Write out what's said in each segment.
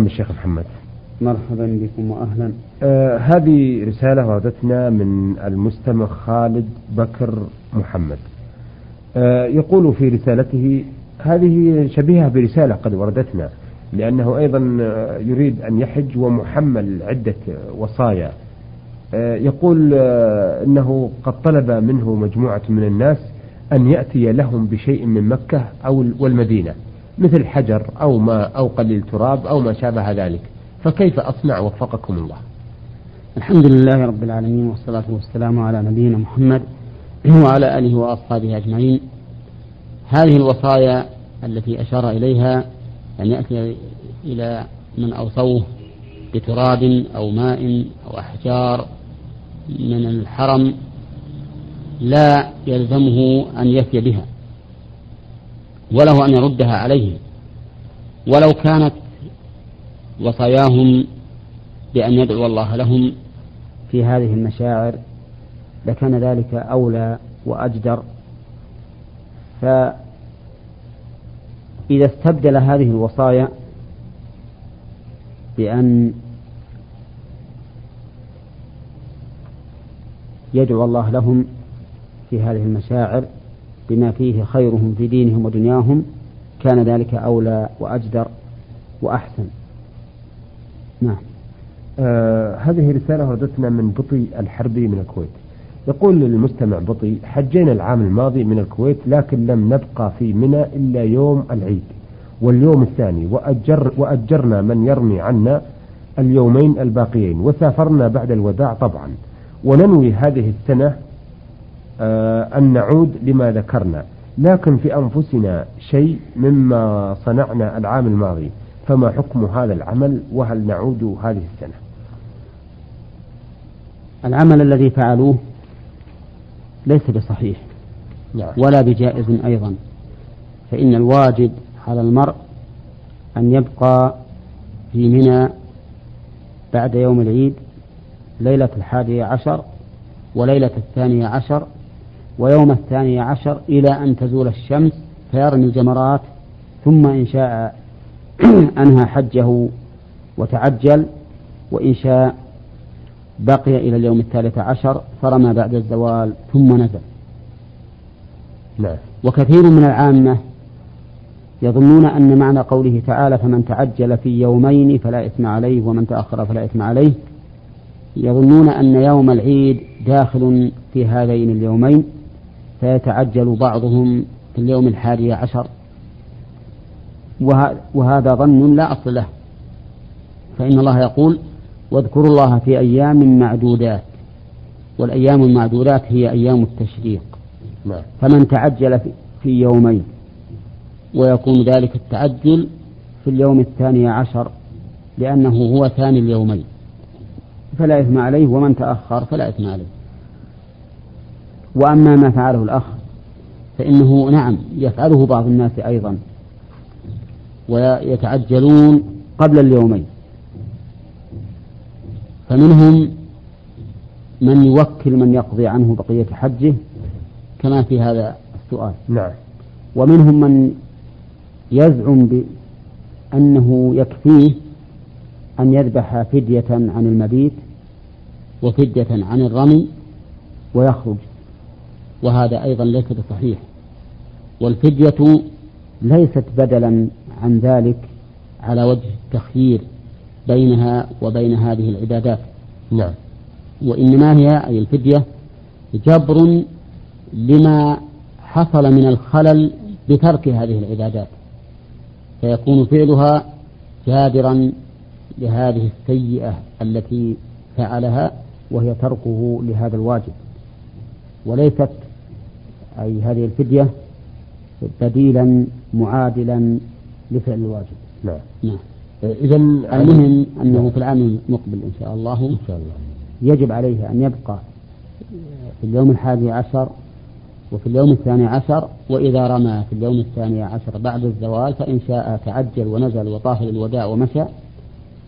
الشيخ محمد مرحبا بكم واهلا. آه هذه رسالة وردتنا من المستمع خالد بكر محمد. آه يقول في رسالته هذه شبيهة برسالة قد وردتنا لأنه أيضا يريد أن يحج ومحمل عدة وصايا. آه يقول آه أنه قد طلب منه مجموعة من الناس أن يأتي لهم بشيء من مكة أو والمدينة مثل حجر أو ماء أو قليل تراب أو ما شابه ذلك. فكيف أصنع وفقكم الله؟ الحمد لله رب العالمين والصلاة والسلام على نبينا محمد وعلى آله وأصحابه أجمعين. هذه الوصايا التي أشار إليها أن يأتي إلى من أوصوه بتراب أو ماء أو أحجار من الحرم لا يلزمه أن يفي بها. وله أن يردها عليهم. ولو كانت وصاياهم بأن يدعو الله لهم في هذه المشاعر لكان ذلك أولى وأجدر. فإذا استبدل هذه الوصايا بأن يدعو الله لهم في هذه المشاعر بما فيه خيرهم في دينهم ودنياهم كان ذلك أولى وأجدر وأحسن. نعم. آه هذه رسالة وردتنا من بطي الحربي من الكويت. يقول للمستمع بطي حجينا العام الماضي من الكويت لكن لم نبقى في منى إلا يوم العيد واليوم الثاني وأجر وأجرنا من يرمي عنا اليومين الباقيين وسافرنا بعد الوداع طبعا. وننوي هذه السنة أن نعود لما ذكرنا. لكن في أنفسنا شيء مما صنعنا العام الماضي. فما حكم هذا العمل؟ وهل نعود هذه السنة؟ العمل الذي فعلوه ليس بصحيح. نعم. ولا بجائز أيضا. فإن الواجب على المرء أن يبقى في منى بعد يوم العيد ليلة الحادية عشر وليلة الثانية عشر ويوم الثاني عشر إلى أن تزول الشمس فيرمي الجمرات ثم إن شاء أنهى حجه وتعجل وإن شاء بقي إلى اليوم الثالث عشر فرمى بعد الزوال ثم نزل. نعم. وكثير من العامة يظنون أن معنى قوله تعالى فمن تعجل في يومين فلا إثم عليه ومن تأخر فلا إثم عليه. يظنون أن يوم العيد داخل في هذين اليومين. فيتعجل بعضهم في اليوم الحادي عشر. وهذا ظن لا أصل له. فإن الله يقول واذكروا الله في أيام معدودات. والأيام المعدودات هي أيام التشريق. نعم. فمن تعجل في يومين ويكون ذلك التعجل في اليوم الثاني عشر لأنه هو ثاني اليومين. فلا إثم عليه ومن تأخر فلا إثم عليه. وأما ما فعله الأخ فإنه نعم يفعله بعض الناس أيضا ويتعجلون قبل اليومين فمنهم من يوكل من يقضي عنه بقية حجه كما في هذا السؤال. نعم. ومنهم من يزعم بأنه يكفيه أن يذبح فدية عن المبيت وفدية عن الرمي ويخرج. وهذا أيضا ليس بصحيح. والفدية ليست بدلا عن ذلك على وجه التخيير بينها وبين هذه العبادات. نعم. وإنما هي أي الفدية جبر لما حصل من الخلل بترك هذه العبادات. فيكون فعلها جابرا لهذه السيئة التي فعلها وهي تركه لهذا الواجب. وليست أي هذه الفدية بديلا معادلا لفعل الواجب. نعم. نعم. إذا المهم أنه في العام المقبل إن شاء الله إن شاء الله. يجب عليه أن يبقى في اليوم الحادي عشر وفي اليوم الثاني عشر وإذا رمى في اليوم الثاني عشر بعد الزوال فإن شاء تعجل ونزل وطاف للوداع ومشى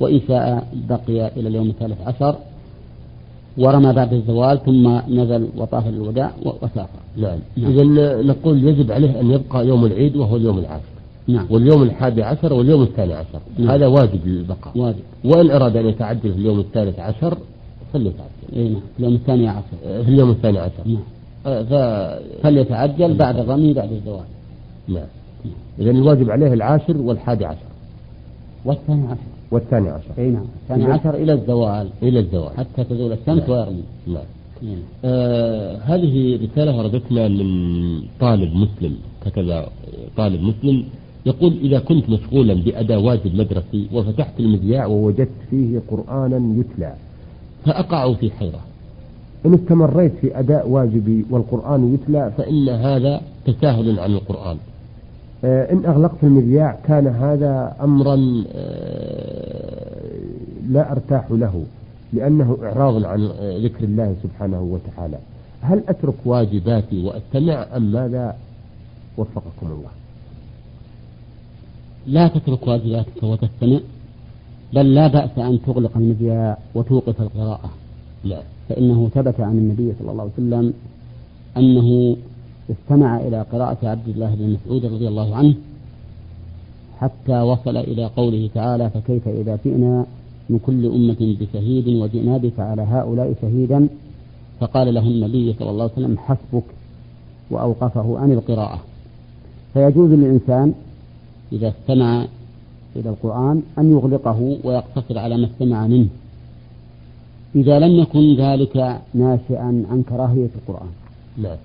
وإن شاء بقي إلى اليوم الثالث عشر ورمى بعد الزوال ثم نزل وطاف للوداع وسافر نعم, نعم. إذا نقول يجب عليه أن يبقى يوم العيد وهو اليوم العاشر. نعم. واليوم الحادي عشر واليوم الثاني عشر. نعم. هذا واجب للبقاء. واجب. وإن أراد أن يتعجل في اليوم الثالث عشر فليتعجل. إيه نعم. اليوم الثاني عشر. في اليوم الثاني عشر. نعم. ف... فليتعجل بعد الرمي بعد الزواج نعم. إذا الواجب عليه العاشر والحادي عشر. والثاني عشر. والثاني عشر. أي نعم. الثاني عشر إلى الزوال. إلى الزوال. حتى تزول الشمس نعم. ويرمي. نعم. آه هذه رسالة وردتنا من طالب مسلم كتب طالب مسلم يقول إذا كنت مشغولا بأداء واجب مدرسي وفتحت المذياع ووجدت فيه قرآنا يتلى فأقع في حيرة. إن استمريت في أداء واجبي والقرآن يتلى فإن هذا تساهل عن القرآن. إن أغلقت المذياع كان هذا أمرا آه، لا أرتاح له لأنه إعراض عن ذكر الله سبحانه وتعالى. هل أترك واجباتي وأستمع أم ماذا؟ وفقكم الله. لا تترك واجباتك وتستمع بل لا بأس أن تغلق المذياع وتوقف القراءة. لا. فإنه ثبت عن النبي صلى الله عليه وسلم أنه استمع إلى قراءة عبد الله بن مسعود رضي الله عنه حتى وصل إلى قوله تعالى فكيف إذا جئنا من كل أمة بشهيد وجئنا بك على هؤلاء شهيدا؟ فقال له النبي صلى الله عليه وسلم حسبك وأوقفه عن القراءة. فيجوز للإنسان إذا استمع إلى القرآن أن يغلقه ويقتصر على ما استمع منه إذا لم يكن ذلك ناشئا عن كراهية القرآن. لا.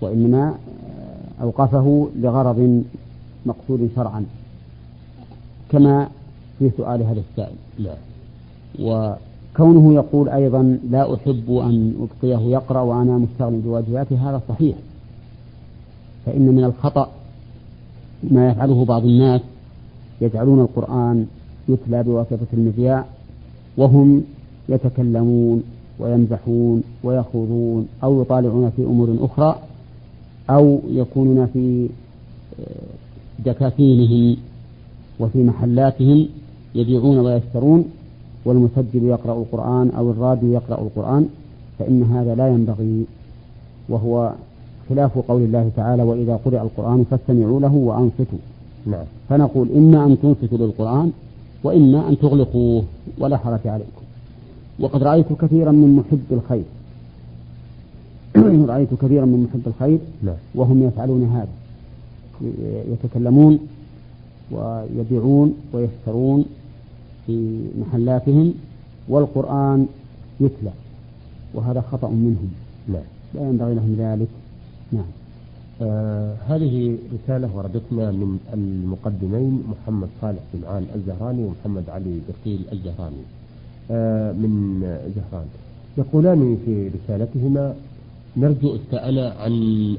وإنما أوقفه لغرض مقصود شرعا كما في سؤال هذا السائل. لا. وكونه يقول أيضا لا أحب أن أبقيه يقرأ وأنا مستغني بواجباته هذا صحيح. فإن من الخطأ ما يفعله بعض الناس يجعلون القرآن يتلى بواسطة المذياع وهم يتكلمون ويمزحون ويخوضون أو يطالعون في أمور أخرى. أو يكونون في دكاكينهم وفي محلاتهم يبيعون ويشترون والمسجل يقرأ القرآن أو الراديو يقرأ القرآن فإن هذا لا ينبغي. وهو خلاف قول الله تعالى وإذا قرئ القرآن فاستمعوا له وأنصتوا. نعم. فنقول إما أن تنصتوا للقرآن وإما أن تغلقوه ولا حرج عليكم. وقد رأيت كثيرا من محب الخير. رأيت كثيرا من محب الخير. نعم. وهم يفعلون هذا. يتكلمون ويبيعون ويشترون في محلاتهم والقرآن يتلى وهذا خطأ منهم. لا. لا ينبغي لهم ذلك. نعم. آه هذه رسالة وردتنا من المقدمين محمد صالح سمعان الزهراني ومحمد علي بقيل الزهراني. آه من زهران. يقولان في رسالتهما نرجو السؤال عن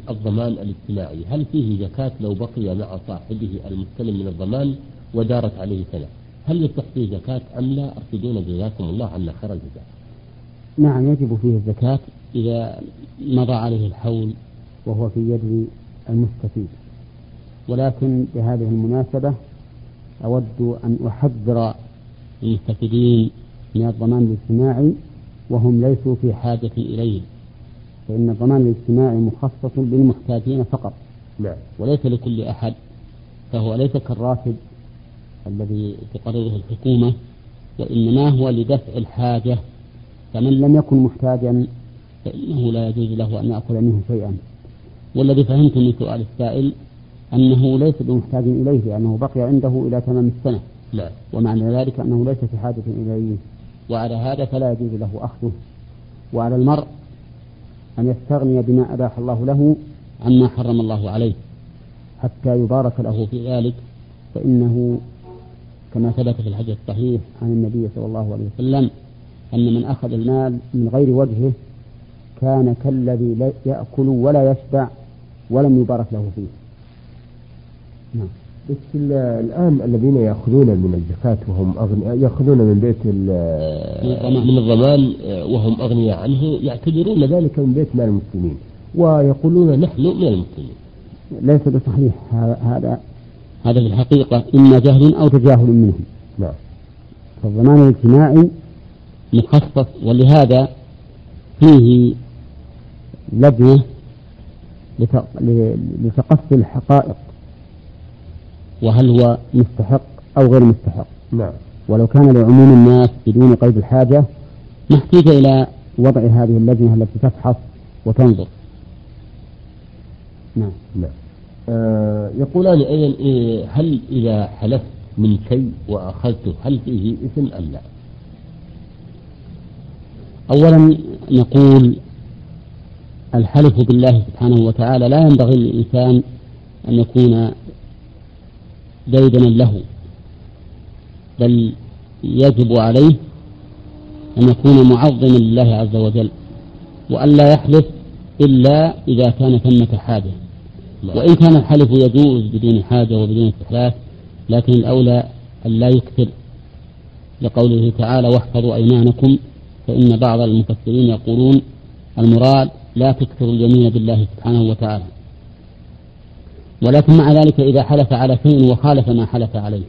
الضمان الاجتماعي. هل فيه زكاة لو بقي مع صاحبه المستلم من الضمان ودارت عليه سنة؟ هل يصح فيه زكاة أم لا؟ أرشدون جزاكم الله عنا خير الجزاء. نعم يجب فيه الزكاة إذا مضى عليه الحول وهو في يد المستفيد. ولكن بهذه المناسبة أود أن أحذر المستفيدين من الضمان الاجتماعي وهم ليسوا في حاجة إليه. فإن الضمان الاجتماعي مخصص للمحتاجين فقط. نعم. وليس لكل أحد. فهو ليس كالراتب الذي تقرره الحكومة وإنما هو لدفع الحاجة. فمن لم يكن محتاجا فإنه لا يجوز له أن يأكل منه شيئا. والذي فهمت من سؤال السائل أنه ليس بمحتاج إليه لأنه بقي عنده إلى تمام السنة. لا. ومعنى ذلك أنه ليس في حاجة إليه. وعلى هذا فلا يجوز له أخذه. وعلى المرء أن يستغني بما أباح الله له عما حرم الله عليه. حتى يبارك له في ذلك فإنه كما ثبت في الحديث الصحيح عن النبي صلى الله عليه وسلم أن من أخذ المال من غير وجهه كان كالذي يأكل ولا يشبع ولم يبارك له فيه. نعم. بس الآن الذين يأخذون من الزكاة وهم أغنياء يأخذون من بيت من الضمان. وهم أغنياء عنه يعتبرون ذلك من بيت مال المسلمين. ويقولون نحن من المسلمين. ليس بصحيح هذا. هذا في الحقيقة. إما جهل أو تجاهل منهم نعم. فالضمان الاجتماعي مخصص ولهذا فيه لجنة لتقصي الحقائق. وهل هو مستحق أو غير مستحق؟ نعم. ولو كان لعموم الناس بدون قيد الحاجة ما إلى وضع هذه اللجنة التي تفحص وتنظر. نعم. نعم. آه يقولان أيضا إيه هل إذا حلفت من شيء وأخذته هل فيه إثم أم لا؟ أولا نقول الحلف بالله سبحانه وتعالى لا ينبغي للإنسان أن يكون ديدنا له بل يجب عليه أن يكون معظما لله عز وجل وأن لا يحلف إلا إذا كان ثمة حاجة. وإن كان الحلف يجوز بدون حاجة وبدون استحلاف لكن الأولى أن لا يكثر. لقوله تعالى واحفظوا أيمانكم فإن بعض المفسرين يقولون المراد لا تكثر اليمين بالله سبحانه وتعالى. ولكن مع ذلك إذا حلف على شيء وخالف ما حلف عليه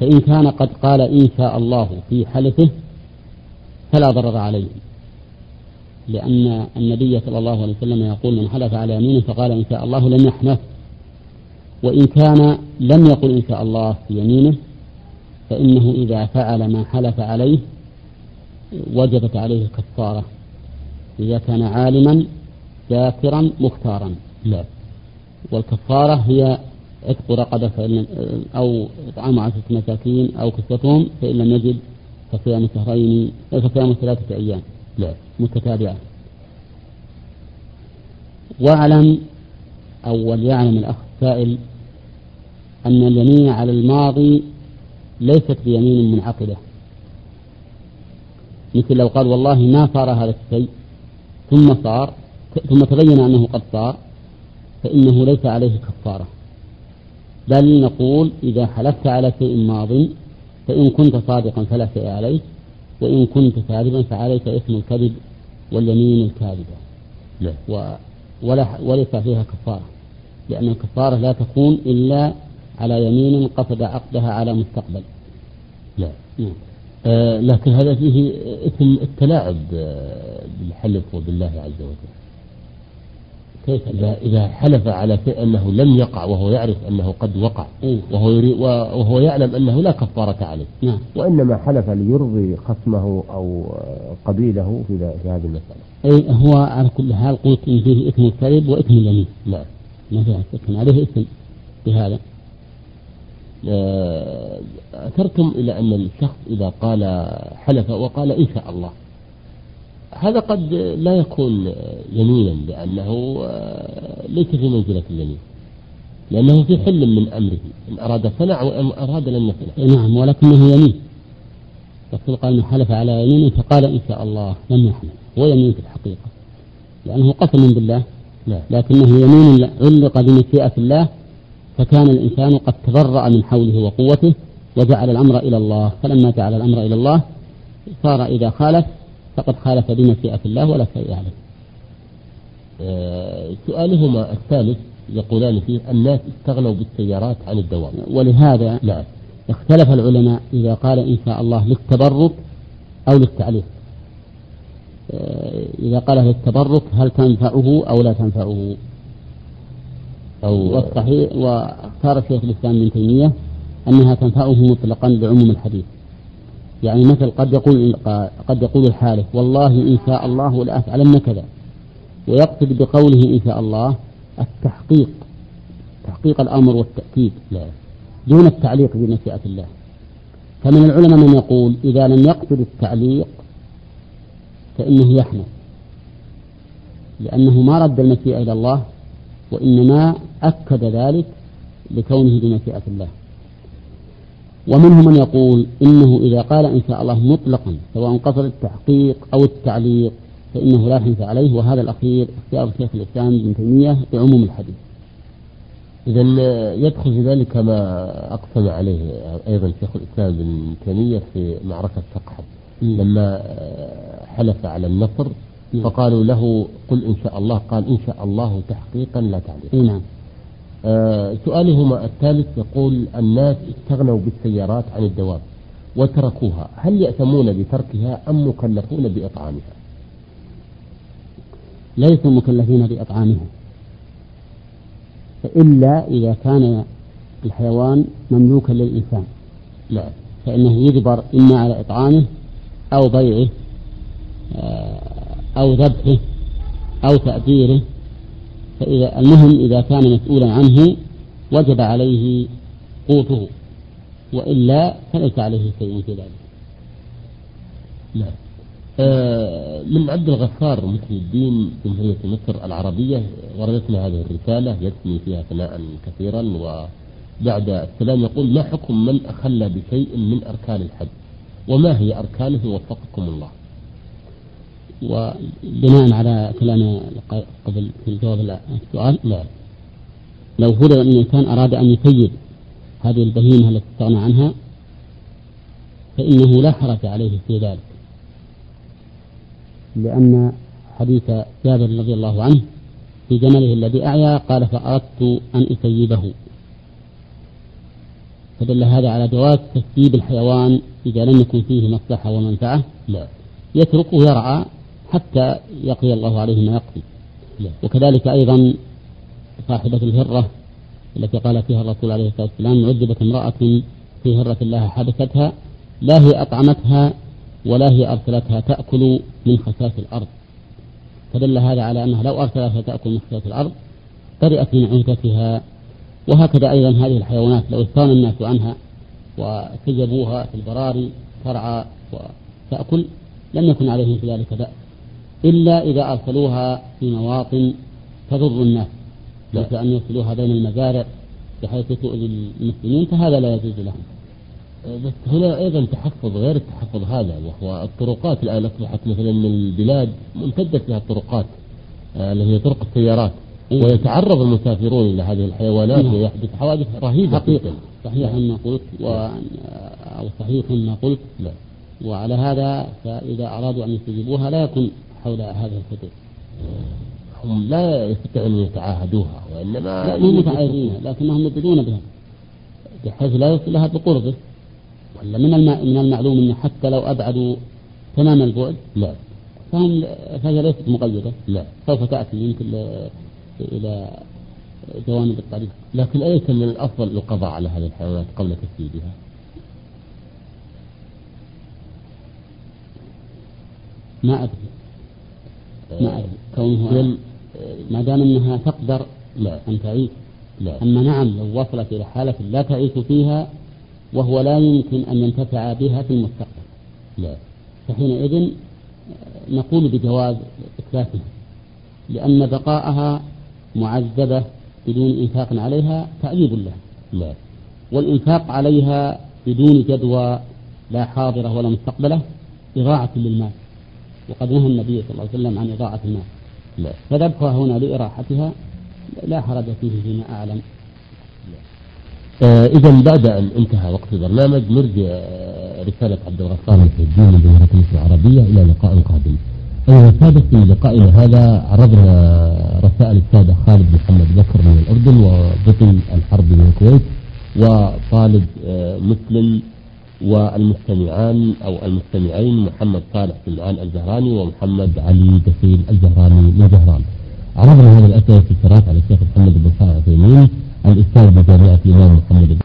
فإن كان قد قال إن شاء الله في حلفه فلا ضرر عليه. لأن النبي صلى الله عليه وسلم يقول من حلف على يمينه فقال إن شاء الله لم يحنث وإن كان لم يقل إن شاء الله في يمينه فإنه إذا فعل ما حلف عليه وجبت عليه الكفارة إذا كان عالما ذاكرا مختارا. لا. والكفارة هي عتق رقبة فإن أو إطعام عشرة مساكين أو كسوتهم فإن لم يجد فصيام شهرين فصيام ثلاثة أيام. لا متتابعة. واعلم أو وليعلم الأخ السائل أن اليمين على الماضي ليست بيمين منعقدة. مثل لو قال والله ما صار هذا الشيء ثم صار ثم تبين أنه قد صار فإنه ليس عليه كفارة. بل نقول إذا حلفت على شيء ماض فإن كنت صادقا فلا شيء عليك وإن كنت كاذبا فعليك إثم الكذب واليمين الكاذبة. لا. و ولا وليس فيها كفارة. لأن الكفارة لا تكون إلا على يمين قصد عقدها على مستقبل. لا. نعم. آه لكن هذا فيه اسم التلاعب آه، بالحلف وبالله عز وجل. كيف إذا, حلف على شيء أنه لم يقع وهو يعرف أنه قد وقع إيه؟ وهو, يري وهو يعلم أنه لا كفارة عليه. نعم. وإنما حلف ليرضي خصمه أو قبيله في, في هذه المسألة. أي هو على كل حال قلت إن فيه إثم الكذب وإثم اليمين نعم. ما فيها شك عليه إثم بهذا. آه، أثرتم إلى أن الشخص إذا قال حلف وقال إن شاء الله. هذا قد لا يكون يمينا لأنه آه، ليس في منزلة اليمين لأنه في حل من أمره إن أراد صنع وإن أراد لم يصنع. نعم ولكنه يمين. الرسول قال إنه حلف على يمين فقال إن شاء الله. لم يحمل هو يمين في الحقيقة لأنه قسم بالله. لا. لكنه يمين علق بمشيئة الله فكان الإنسان قد تبرأ من حوله وقوته وجعل الأمر إلى الله. فلما جعل الأمر إلى الله صار إذا خالف فقد خالف بمشيئة الله ولا شيء عليه آه سؤالهما الثالث يقولان فيه الناس استغنوا بالسيارات عن الدوام. ولهذا نعم. اختلف العلماء إذا قال إن شاء الله للتبرك أو للتعليق. آه إذا قال للتبرك هل تنفعه أو لا تنفعه؟ أو والصحيح واختار شيخ الإسلام ابن تيمية أنها تنفعه مطلقا لعموم الحديث. يعني مثل قد يقول قد يقول الحالف والله إن شاء الله لأفعلن كذا ويقصد بقوله إن شاء الله التحقيق تحقيق الأمر والتأكيد لا. دون التعليق بمشيئة الله فمن العلماء من يقول إذا لم يقصد التعليق فإنه يحنث لأنه ما رد المشيئة إلى الله وإنما أكد ذلك لكونه بمشيئة الله ومنهم من يقول إنه إذا قال إن شاء الله مطلقا سواء قصد التحقيق أو التعليق فإنه لا حنث عليه. وهذا الأخير اختيار شيخ الإسلام ابن تيمية بعموم الحديث. إذا يدخل في ذلك ما أقسم عليه أيضا شيخ الإسلام ابن تيمية في معركة سقحب لما حلف على النصر. فقالوا له قل إن شاء الله قال إن شاء الله تحقيقا لا تعليقا نعم. آه سؤالهما الثالث يقول الناس استغنوا بالسيارات عن الدواب وتركوها. هل يأثمون بتركها أم مكلفون بإطعامها؟ ليسوا مكلفين بإطعامها إلا إذا كان الحيوان مملوكا للإنسان. نعم فإنه يجبر إما على إطعامه أو بيعه آه، أو ذبحه أو تأجيره. فإذا المهم إذا كان مسؤولا عنه وجب عليه قوته وإلا فليس عليه شيء في ذلك. نعم. آه من عبد الغفار محي الدين جمهورية مصر العربية وردتنا هذه الرسالة يثني فيها ثناء كثيرا وبعد السلام يقول ما حكم من أخل بشيء من أركان الحج؟ وما هي أركانه؟ وفقكم الله. وبناء على كلام قبل في الجواب السؤال نعم لو فرض أن الإنسان أراد أن يسيد هذه البهيمة التي استغنى عنها فإنه لا حرج عليه في ذلك. لأن حديث جابر رضي الله عنه في جمله الذي أعيا قال فأردت أن أسيبه. فدل هذا على جواز تسييب الحيوان إذا لم يكن فيه مصلحة ومنفعة؟ لا. يتركه يرعى حتى يقضي الله عليه ما يقضي. وكذلك أيضا صاحبة الهرة التي قال فيها الرسول عليه الصلاة والسلام عذبت امرأة في هرة الله حبستها لا هي أطعمتها ولا هي أرسلتها تأكل من خساس الأرض. فدل هذا على أنها لو أرسلتها تأكل من خساس الأرض برئت من عهدتها. وهكذا أيضا هذه الحيوانات لو استغنى الناس عنها وسجبوها في البراري ترعى وتأكل لم يكن عليهم في ذلك بأس. إلا إذا أرسلوها في مواطن تضر الناس. مثل أن يرسلوها بين المزارع بحيث تؤذي المسلمين فهذا لا يجوز لهم. بس هنا أيضا تحفظ غير التحفظ هذا وهو الطرقات الآن اصبحت مثلا من البلاد ممتده فيها الطرقات آه، اللي هي طرق السيارات. إيه. ويتعرض المسافرون إلى هذه الحيوانات نعم. ويحدث حوادث رهيبة حقيقة. صحيح ما قلت و... أو صحيح ما قلت. لا. وعلى هذا فإذا أرادوا أن يستجيبوها لا يكون حول هذه الحدود. هم لا يستطيعون أن يتعاهدوها وإنما لا مو متعاهدين لكنهم يدلون بها. بحيث لا يصل لها بقربه ولا من من المعلوم إنه حتى لو أبعدوا تمام البعد؟ لا. فهم فهي ليست مقيدة. لا. سوف تأتي يمكن إلى جوانب الطريق. لكن أليس من الأفضل القضاء على هذه الحيوانات قبل تسييدها؟ ما أدري. ما أدري كونه ما دام أنها تقدر لا. أن تعيش لا. أما نعم لو وصلت إلى حالة لا تعيش فيها وهو لا يمكن أن ينتفع بها في المستقبل لا. فحينئذ نقول بجواز إتلافها لأن بقاءها معذبة بدون إنفاق عليها تعذيب لها لا. والإنفاق عليها بدون جدوى لا حاضرة ولا مستقبلة إضاعة للمال وقد نهى النبي صلى الله عليه وسلم عن إضاعة المال لا. فذبحها هنا لإراحتها لا حرج فيه فيما أعلم آه إذا بعد أن انتهى وقت البرنامج نرجع آه، رسالة عبد الغفار جمهورية مصر العربية إلى لقاء قادم. أيها السادة في لقائنا هذا عرضنا رسائل السادة خالد محمد بكر من الأردن وبطل الحرب من الكويت وطالب آه، مسلم والمستمعان أو المستمعين محمد صالح سمعان الزهراني ومحمد علي دخيل الزهراني من زهران عرضنا هذه الأسئلة في على الشيخ محمد بن صالح الأستاذ بجامعة الإمام محمد